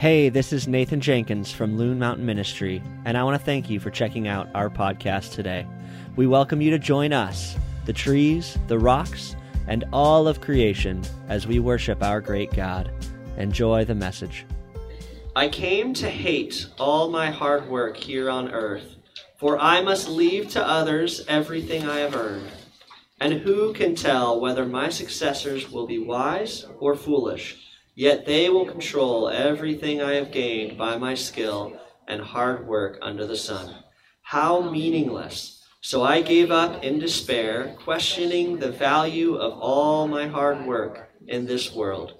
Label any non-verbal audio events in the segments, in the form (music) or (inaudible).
Hey, this is Nathan Jenkins from Loon Mountain Ministry, and I want to thank you for checking out our podcast today. We welcome you to join us, the trees, the rocks, and all of creation as we worship our great God. Enjoy the message. I came to hate all my hard work here on earth, for I must leave to others everything I have earned. And who can tell whether my successors will be wise or foolish? Yet they will control everything I have gained by my skill and hard work under the sun. How meaningless! So I gave up in despair, questioning the value of all my hard work in this world.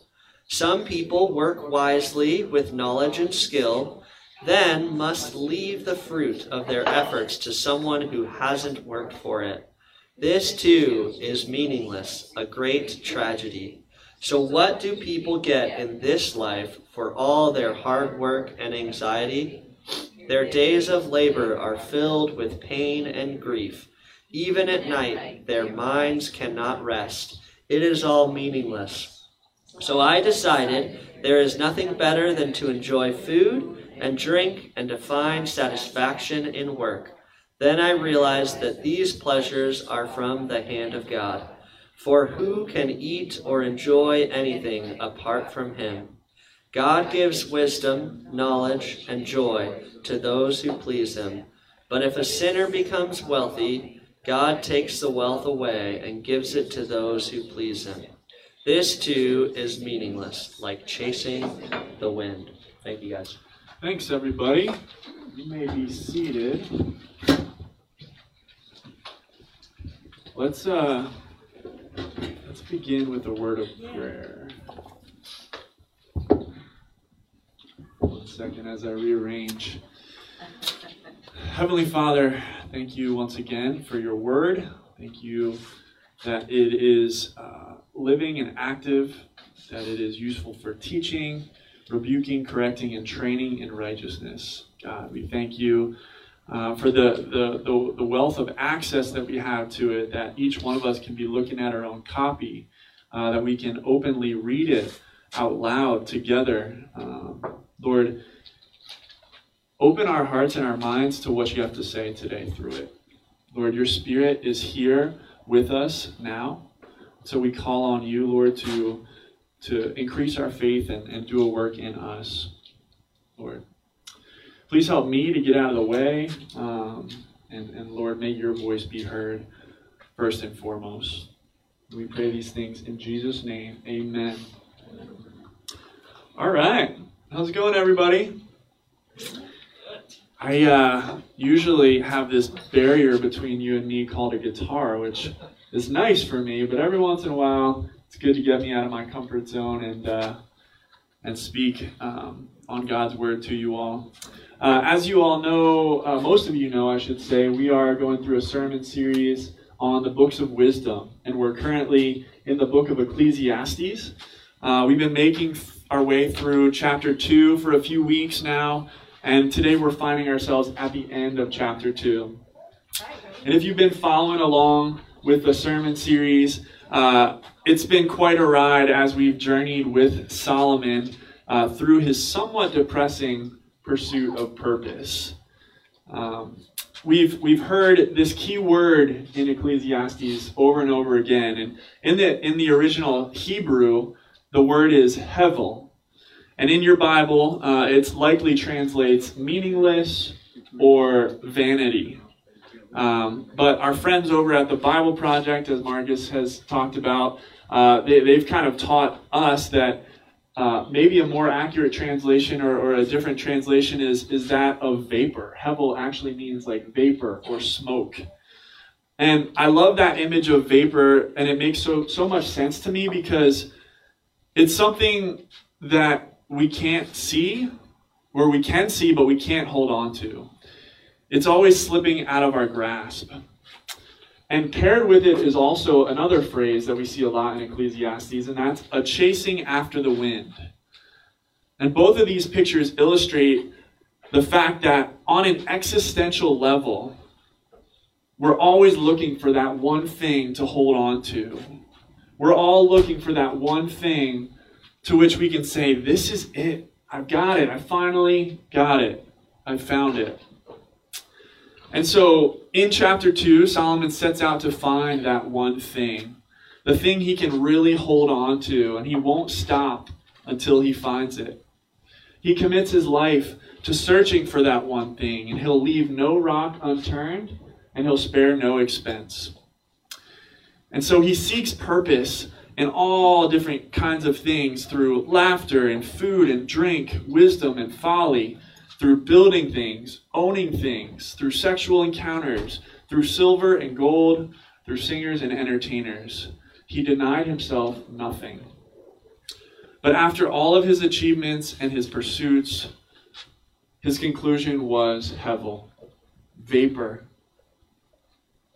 Some people work wisely with knowledge and skill, then must leave the fruit of their efforts to someone who hasn't worked for it. This too is meaningless, a great tragedy. So, what do people get in this life for all their hard work and anxiety? Their days of labor are filled with pain and grief. Even at night, their minds cannot rest. It is all meaningless. So I decided there is nothing better than to enjoy food and drink and to find satisfaction in work. Then I realized that these pleasures are from the hand of God. For who can eat or enjoy anything apart from Him? God gives wisdom, knowledge, and joy to those who please Him. But if a sinner becomes wealthy, God takes the wealth away and gives it to those who please Him. This too is meaningless, like chasing the wind. Thank you guys. Thanks, everybody. You may be seated. Let's uh, let's begin with a word of prayer. One second as I rearrange. Heavenly Father, thank you once again for your word. Thank you that it is uh, living and active, that it is useful for teaching, rebuking, correcting, and training in righteousness. God, we thank you uh, for the, the, the, the, wealth of access that we have to it, that each one of us can be looking at our own copy, uh, that we can openly read it out loud together. Um, Lord, open our hearts and our minds to what you have to say today through it. Lord, your spirit is here with us now. So we call on you, Lord, to, to increase our faith and, and do a work in us, Lord. Please help me to get out of the way. Um, and, and Lord, may your voice be heard first and foremost. We pray these things in Jesus' name. Amen. All right. How's it going, everybody? I uh, usually have this barrier between you and me called a guitar, which is nice for me, but every once in a while, it's good to get me out of my comfort zone and, uh, and speak um, on God's word to you all. Uh, as you all know, uh, most of you know, I should say, we are going through a sermon series on the books of wisdom, and we're currently in the book of Ecclesiastes. Uh, we've been making our way through chapter 2 for a few weeks now, and today we're finding ourselves at the end of chapter 2. And if you've been following along with the sermon series, uh, it's been quite a ride as we've journeyed with Solomon uh, through his somewhat depressing pursuit of purpose. Um, we've we've heard this key word in Ecclesiastes over and over again, and in the in the original Hebrew, the word is hevel, and in your Bible, uh, it's likely translates meaningless or vanity. Um, but our friends over at the Bible Project, as Marcus has talked about, uh, they, they've kind of taught us that uh, maybe a more accurate translation or, or, a different translation is, is that of vapor. Hevel actually means like vapor or smoke. And I love that image of vapor, and it makes so, so much sense to me because it's something that we can't see, or we can see, but we can't hold on to. It's always slipping out of our grasp. And paired with it is also another phrase that we see a lot in Ecclesiastes, and that's a chasing after the wind. And both of these pictures illustrate the fact that on an existential level, we're always looking for that one thing to hold on to. We're all looking for that one thing to which we can say, This is it. I've got it. I finally got it. I found it. And so in chapter 2, Solomon sets out to find that one thing, the thing he can really hold on to, and he won't stop until he finds it. He commits his life to searching for that one thing, and he'll leave no rock unturned, and he'll spare no expense. And so he seeks purpose in all different kinds of things through laughter and food and drink, wisdom and folly, through building things, owning things, through sexual encounters, through silver and gold, through singers and entertainers. He denied himself nothing. But after all of his achievements and his pursuits, his conclusion was hevel, vapor.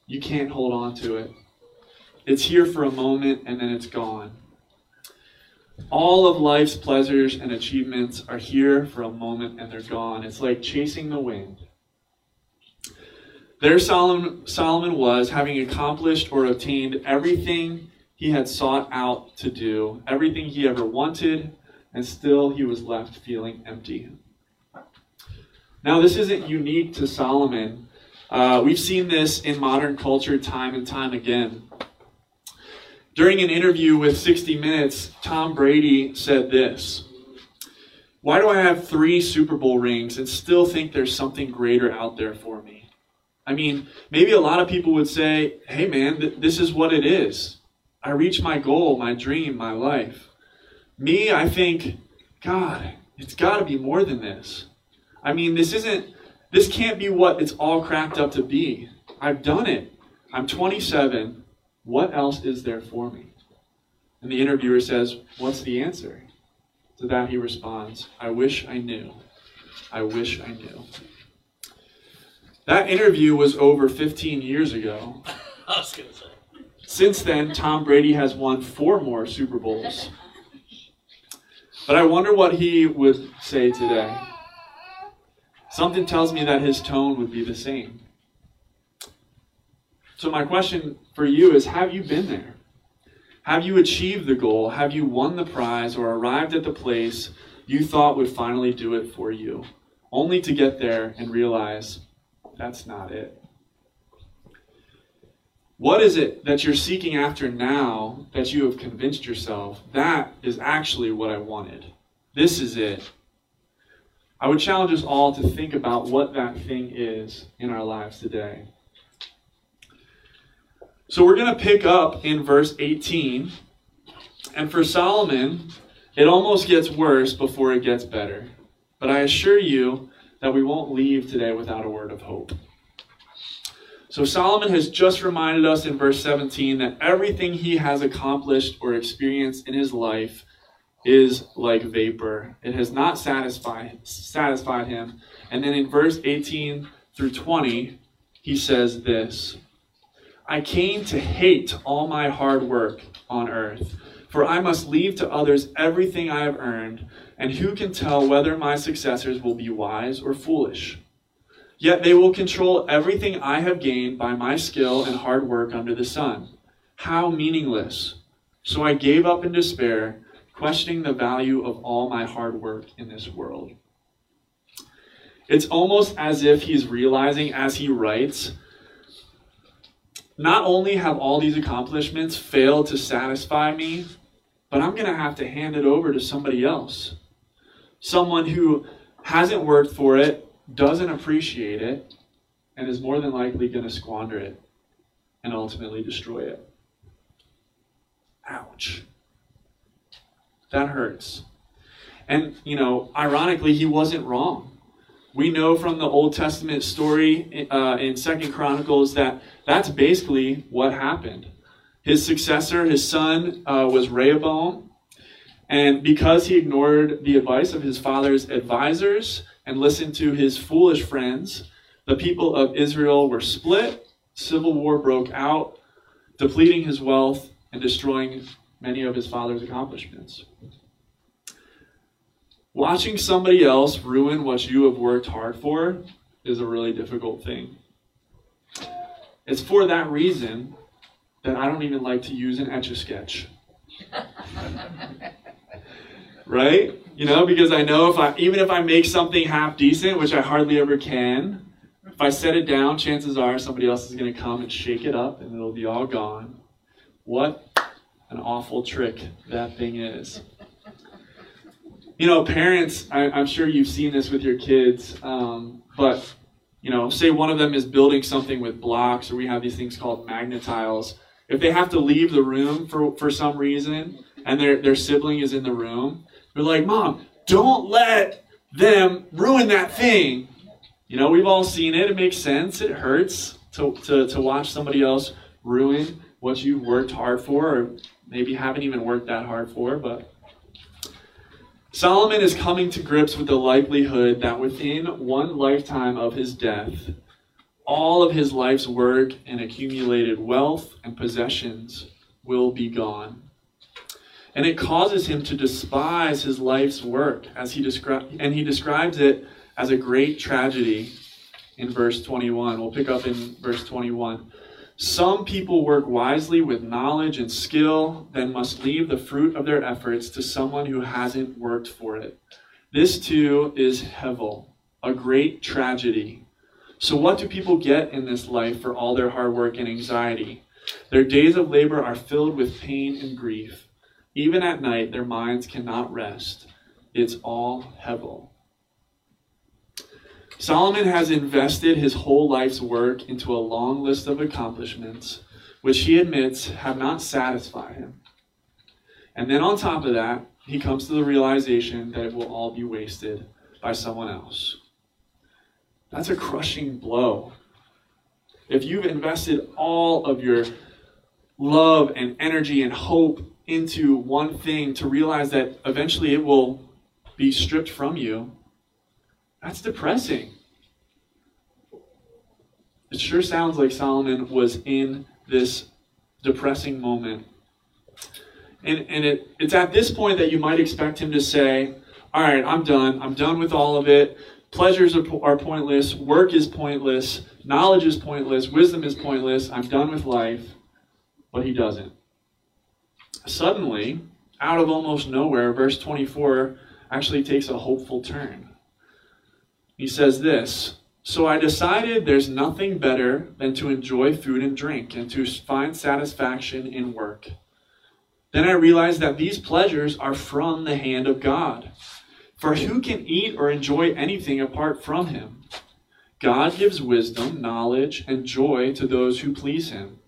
You can't hold on to it. It's here for a moment and then it's gone. All of life's pleasures and achievements are here for a moment and they're gone. It's like chasing the wind. There Solomon, was, having accomplished or obtained everything he had sought out to do, everything he ever wanted, and still he was left feeling empty. Now, this isn't unique to Solomon. Uh, we've seen this in modern culture time and time again. During an interview with 60 Minutes, Tom Brady said this Why do I have three Super Bowl rings and still think there's something greater out there for me? I mean, maybe a lot of people would say, hey man, th- this is what it is. I reached my goal, my dream, my life. Me, I think, God, it's got to be more than this. I mean, this isn't, this can't be what it's all cracked up to be. I've done it. I'm 27. What else is there for me? And the interviewer says, What's the answer? To that he responds, I wish I knew. I wish I knew. That interview was over 15 years ago. (laughs) I was going to say. Since then, Tom Brady has won four more Super Bowls. But I wonder what he would say today. Something tells me that his tone would be the same. So, my question for you is Have you been there? Have you achieved the goal? Have you won the prize or arrived at the place you thought would finally do it for you, only to get there and realize that's not it? What is it that you're seeking after now that you have convinced yourself that is actually what I wanted? This is it. I would challenge us all to think about what that thing is in our lives today. So we're going to pick up in verse 18. And for Solomon, it almost gets worse before it gets better. But I assure you that we won't leave today without a word of hope. So Solomon has just reminded us in verse 17 that everything he has accomplished or experienced in his life is like vapor. It has not satisfied satisfied him. And then in verse 18 through 20, he says this. I came to hate all my hard work on earth, for I must leave to others everything I have earned, and who can tell whether my successors will be wise or foolish? Yet they will control everything I have gained by my skill and hard work under the sun. How meaningless! So I gave up in despair, questioning the value of all my hard work in this world. It's almost as if he's realizing as he writes not only have all these accomplishments failed to satisfy me, but I'm going to have to hand it over to somebody else. Someone who hasn't worked for it, doesn't appreciate it, and is more than likely going to squander it and ultimately destroy it. Ouch. That hurts. And, you know, ironically, he wasn't wrong. We know from the Old Testament story uh, in Second Chronicles that that's basically what happened. His successor, his son, uh, was Rehoboam. And because he ignored the advice of his father's advisors and listened to his foolish friends, the people of Israel were split, civil war broke out, depleting his wealth and destroying many of his father's accomplishments. Watching somebody else ruin what you have worked hard for is a really difficult thing. It's for that reason that I don't even like to use an etch a sketch. (laughs) right? You know, because I know if I even if I make something half decent, which I hardly ever can, if I set it down, chances are somebody else is going to come and shake it up and it'll be all gone. What an awful trick that thing is. You know, parents, I, am sure you've seen this with your kids, um, but, you know, say one of them is building something with blocks, or we have these things called magnetiles. If they have to leave the room for, for some reason and their, their sibling is in the room, they're like, Mom, don't let them ruin that thing. You know, we've all seen it. It makes sense. It hurts to, to, to watch somebody else ruin what you've worked hard for, or maybe haven't even worked that hard for. But Solomon is coming to grips with the likelihood that within one lifetime of his death, all of his life's work and accumulated wealth and possessions will be gone. And it causes him to despise his life's work as he descri- and he describes it as a great tragedy in verse 21. We'll pick up in verse 21. Some people work wisely with knowledge and skill, then must leave the fruit of their efforts to someone who hasn't worked for it. This too is Hevel, a great tragedy. So, what do people get in this life for all their hard work and anxiety? Their days of labor are filled with pain and grief. Even at night, their minds cannot rest. It's all Hevel. Solomon has invested his whole life's work into a long list of accomplishments, which he admits have not satisfied him. And then on top of that, he comes to the realization that it will all be wasted by someone else. That's a crushing blow. If you've invested all of your love and energy and hope into one thing to realize that eventually it will be stripped from you, that's depressing. It sure sounds like Solomon was in this depressing moment. And, and it, it's at this point that you might expect him to say, All right, I'm done. I'm done with all of it. Pleasures are, are pointless. Work is pointless. Knowledge is pointless. Wisdom is pointless. I'm done with life. But he doesn't. Suddenly, out of almost nowhere, verse 24 actually takes a hopeful turn. He says this So I decided there's nothing better than to enjoy food and drink and to find satisfaction in work. Then I realized that these pleasures are from the hand of God. For who can eat or enjoy anything apart from him? God gives wisdom, knowledge, and joy to those who please him.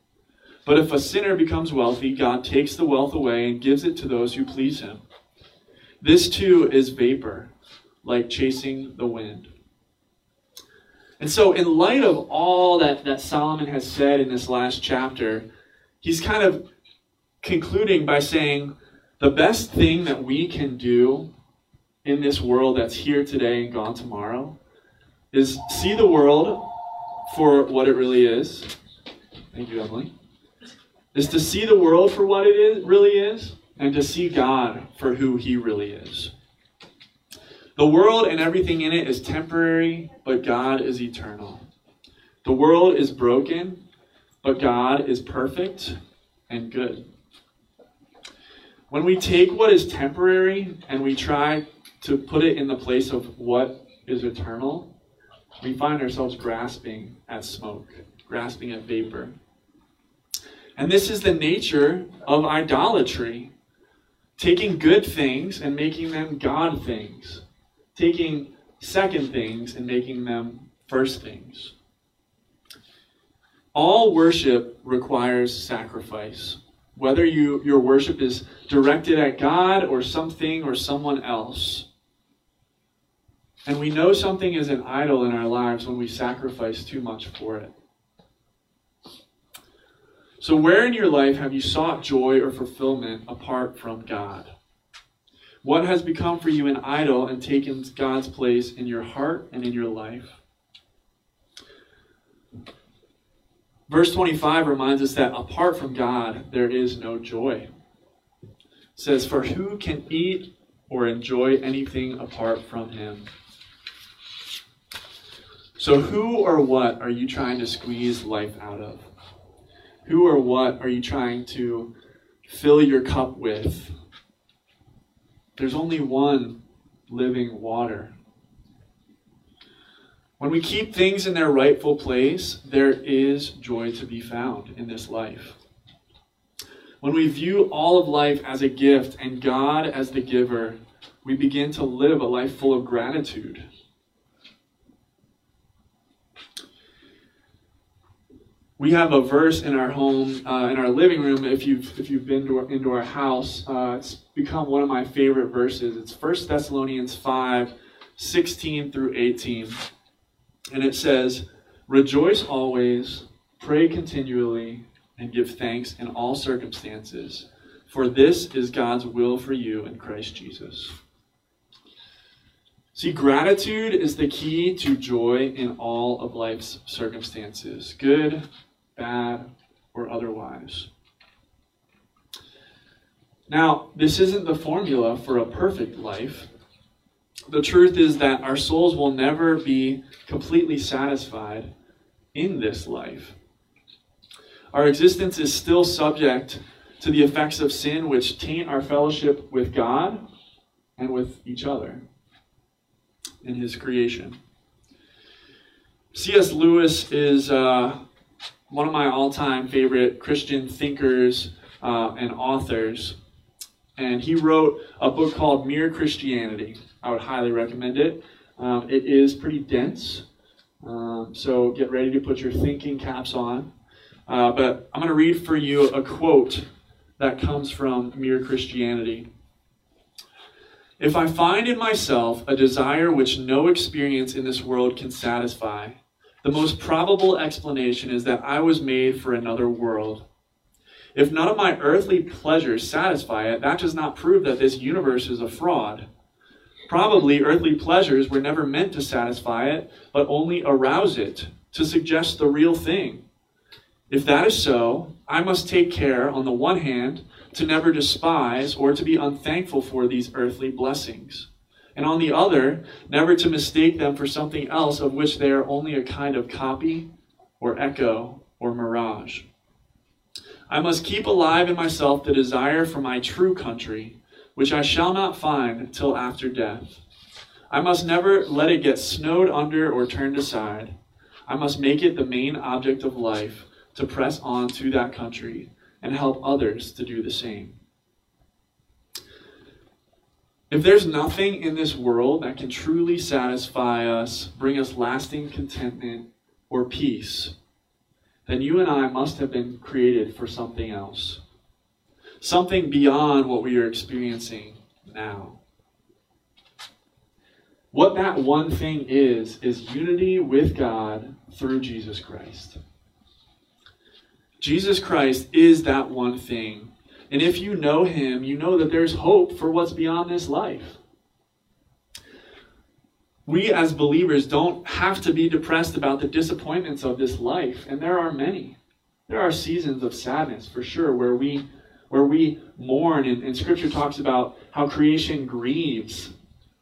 But if a sinner becomes wealthy, God takes the wealth away and gives it to those who please him. This too is vapor, like chasing the wind. And so, in light of all that, that Solomon has said in this last chapter, he's kind of concluding by saying the best thing that we can do in this world that's here today and gone tomorrow is see the world for what it really is. Thank you, Emily. Is to see the world for what it is, really is and to see God for who he really is. The world and everything in it is temporary, but God is eternal. The world is broken, but God is perfect and good. When we take what is temporary and we try to put it in the place of what is eternal, we find ourselves grasping at smoke, grasping at vapor. And this is the nature of idolatry taking good things and making them God things taking second things and making them first things. All worship requires sacrifice. Whether you, your worship is directed at God or something or someone else. And we know something is an idol in our lives when we sacrifice too much for it. So, where in your life have you sought joy or fulfillment apart from God? What has become for you an idol and taken God's place in your heart and in your life? Verse 25 reminds us that apart from God, there is no joy. It says, For who can eat or enjoy anything apart from him? So, who or what are you trying to squeeze life out of? Who or what are you trying to fill your cup with there's only one living water. When we keep things in their rightful place, there is joy to be found in this life. When we view all of life as a gift and God as the giver, we begin to live a life full of gratitude. We have a verse in our home, uh, in our living room. If you've if you've been to our, into our house, uh, it's become one of my favorite verses. It's 1 Thessalonians 5, 16 through 18. And it says, Rejoice always, pray continually, and give thanks in all circumstances, for this is God's will for you in Christ Jesus. See, gratitude is the key to joy in all of life's circumstances, good, bad, or otherwise. Now, this isn't the formula for a perfect life the truth is that our souls will never be completely satisfied in this life. Our existence is still subject to the effects of sin, which taint our fellowship with God and with each other in His creation. C.S. Lewis is uh, one of my all time favorite Christian thinkers uh, and authors. And he wrote a book called Mere Christianity. I would highly recommend it. Um, it is pretty dense, um, so get ready to put your thinking caps on. Uh, but I'm going to read for you a quote that comes from Mere Christianity. If I find in myself a desire which no experience in this world can satisfy, the most probable explanation is that I was made for another world. If none of my earthly pleasures satisfy it, that does not prove that this universe is a fraud. Probably earthly pleasures were never meant to satisfy it, but only arouse it, to suggest the real thing. If that is so, I must take care, on the one hand, to never despise or to be unthankful for these earthly blessings, and on the other, never to mistake them for something else of which they are only a kind of copy or echo or mirage. I must keep alive in myself the desire for my true country which I shall not find till after death. I must never let it get snowed under or turned aside. I must make it the main object of life to press on to that country and help others to do the same. If there's nothing in this world that can truly satisfy us, bring us lasting contentment or peace, then you and I must have been created for something else something beyond what we are experiencing now. What that one thing is, is unity with God through Jesus Christ. Jesus Christ is that one thing. And if you know him, you know that there's hope for what's beyond this life. We as believers don't have to be depressed about the disappointments of this life, and there are many. There are seasons of sadness for sure where we where we mourn, and, and Scripture talks about how creation grieves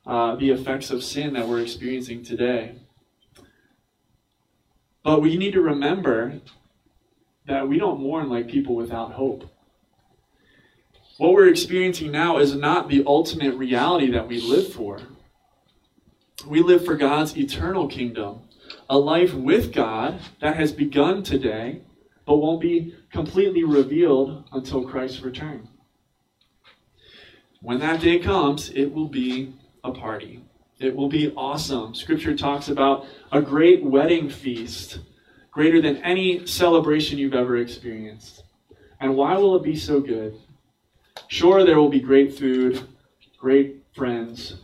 uh, the effects of sin that we're experiencing today. But we need to remember that we don't mourn like people without hope. What we're experiencing now is not the ultimate reality that we live for. We live for God's eternal kingdom, a life with God that has begun today but won't be completely revealed until Christ's return. When that day comes, it will be a party. It will be awesome. Scripture talks about a great wedding feast, greater than any celebration you've ever experienced. And why will it be so good? Sure, there will be great food, great friends,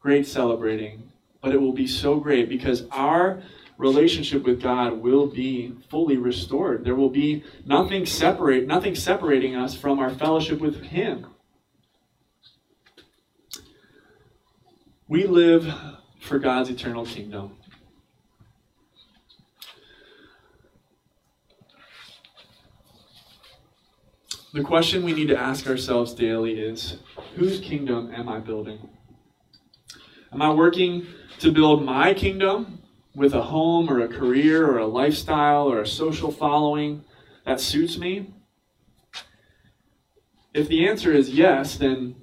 great celebrating, but it will be so great because our relationship with God will be fully restored. There will be nothing separate, nothing separating us from our fellowship with Him. We live for God's eternal kingdom. The question we need to ask ourselves daily is whose kingdom am I building? Am I working to build my kingdom with a home or a career or a lifestyle or a social following that suits me? If the answer is yes, then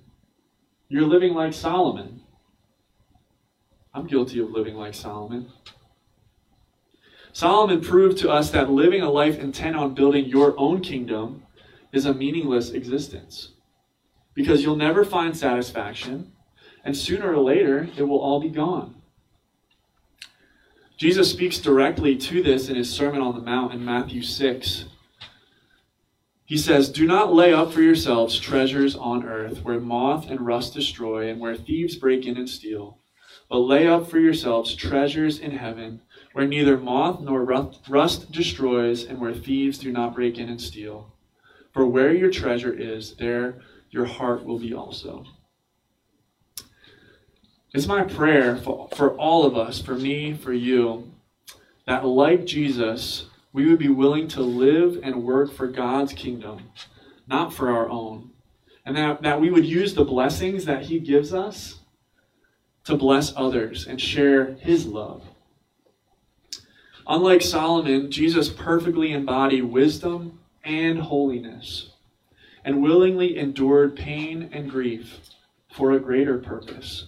You're living like Solomon. I'm guilty of living like Solomon. Solomon proved to us that living a life intent on building your own kingdom is a meaningless existence because you'll never find satisfaction, and sooner or later it will all be gone. Jesus speaks directly to this in his Sermon on the Mount in Matthew 6. He says, Do not lay up for yourselves treasures on earth where moth and rust destroy and where thieves break in and steal, but lay up for yourselves treasures in heaven where neither moth nor rust destroys and where thieves do not break in and steal. For where your treasure is, there your heart will be also. It's my prayer for, for all of us, for me, for you, that like Jesus, we would be willing to live and work for God's kingdom, not for our own. And that, that we would use the blessings that He gives us to bless others and share His love. Unlike Solomon, Jesus perfectly embodied wisdom and holiness and willingly endured pain and grief for a greater purpose.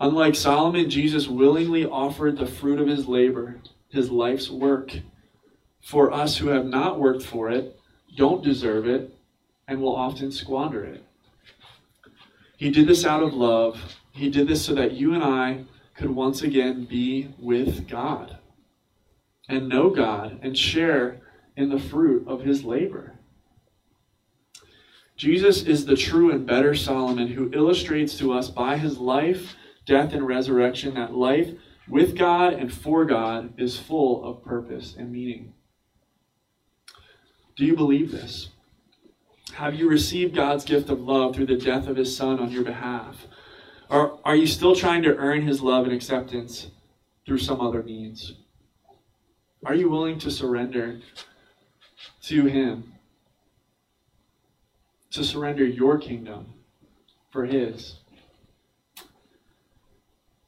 Unlike Solomon, Jesus willingly offered the fruit of his labor, his life's work, for us who have not worked for it, don't deserve it, and will often squander it. He did this out of love. He did this so that you and I could once again be with God and know God and share in the fruit of his labor. Jesus is the true and better Solomon who illustrates to us by his life, death, and resurrection that life with God and for God is full of purpose and meaning. Do you believe this? Have you received God's gift of love through the death of his Son on your behalf? Or are you still trying to earn his love and acceptance through some other means? Are you willing to surrender to him to surrender your kingdom for His.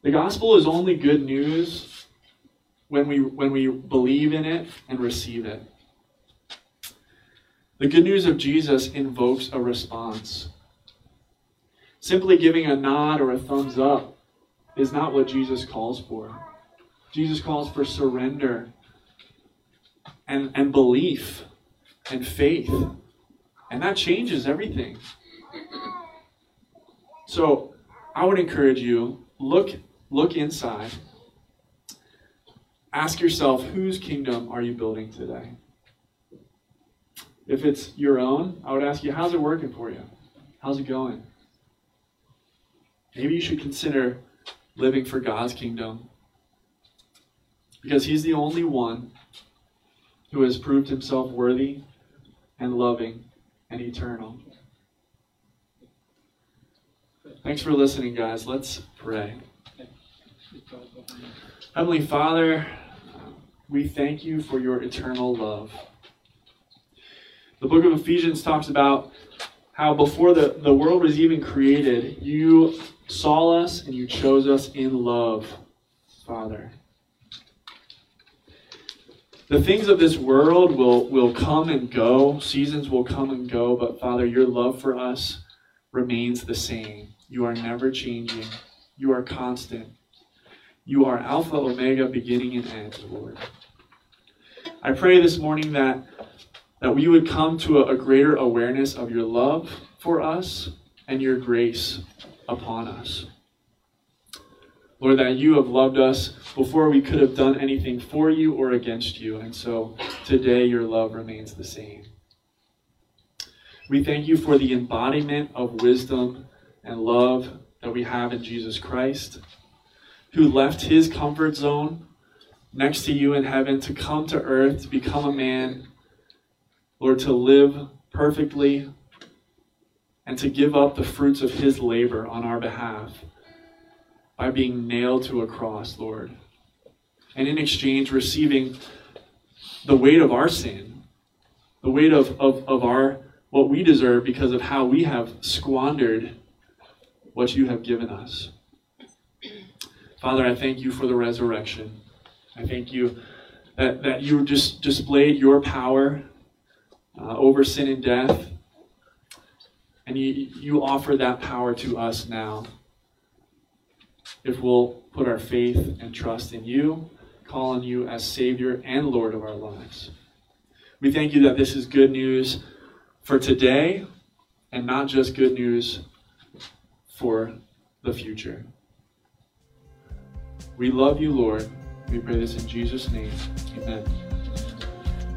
The gospel is only good news when we, when we believe in it and receive it. The good news of Jesus invokes a response. Simply giving a nod or a thumbs up is not what Jesus calls for. Jesus calls for surrender and, and belief and faith and that changes everything. So I would encourage you, look, look inside. Ask yourself, whose kingdom are you building today? If it's your own, I would ask you, how's it working for you? How's it going? Maybe you should consider living for God's kingdom. Because He's the only one who has proved Himself worthy and loving and eternal. Thanks for listening, guys. Let's pray. Heavenly Father, we thank you for your eternal love. The book of Ephesians talks about how before the, the world was even created, you saw us and you chose us in love, Father. The things of this world will, will come and go, seasons will come and go, but Father, your love for us remains the same. You are never changing, you are constant. You are Alpha, Omega, beginning and end, Lord. I pray this morning that, that we would come to a, a greater awareness of your love for us and your grace upon us. Lord, that you have loved us before we could have done anything for you or against you. And so today your love remains the same. We thank you for the embodiment of wisdom and love that we have in Jesus Christ, who left his comfort zone next to you in heaven to come to earth, to become a man, Lord, to live perfectly and to give up the fruits of his labor on our behalf by being nailed to a cross, Lord. And in exchange, receiving the weight of our sin, the weight of, of, of our what we deserve because of how we have squandered what you have given us. Father, I thank you for the resurrection. I thank you that, that you just displayed your power uh, over sin and death And you, you offer that power to us now. If we'll put our faith and trust in you, call on you as Savior and Lord of our lives. We thank you that this is good news for today and not just good news for the future. We love you, Lord. We pray this in Jesus' name. Amen.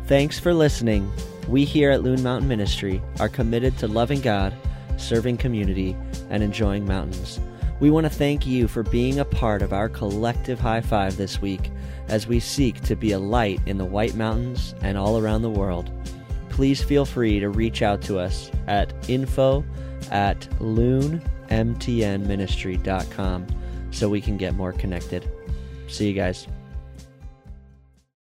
Thanks for listening. We here at Loon Mountain Ministry are committed to loving God, serving community, and enjoying mountains. We want to thank you for being a part of our collective high five this week as we seek to be a light in the White Mountains and all around the world. Please feel free to reach out to us at info at loonmtnministry.com so we can get more connected. See you guys.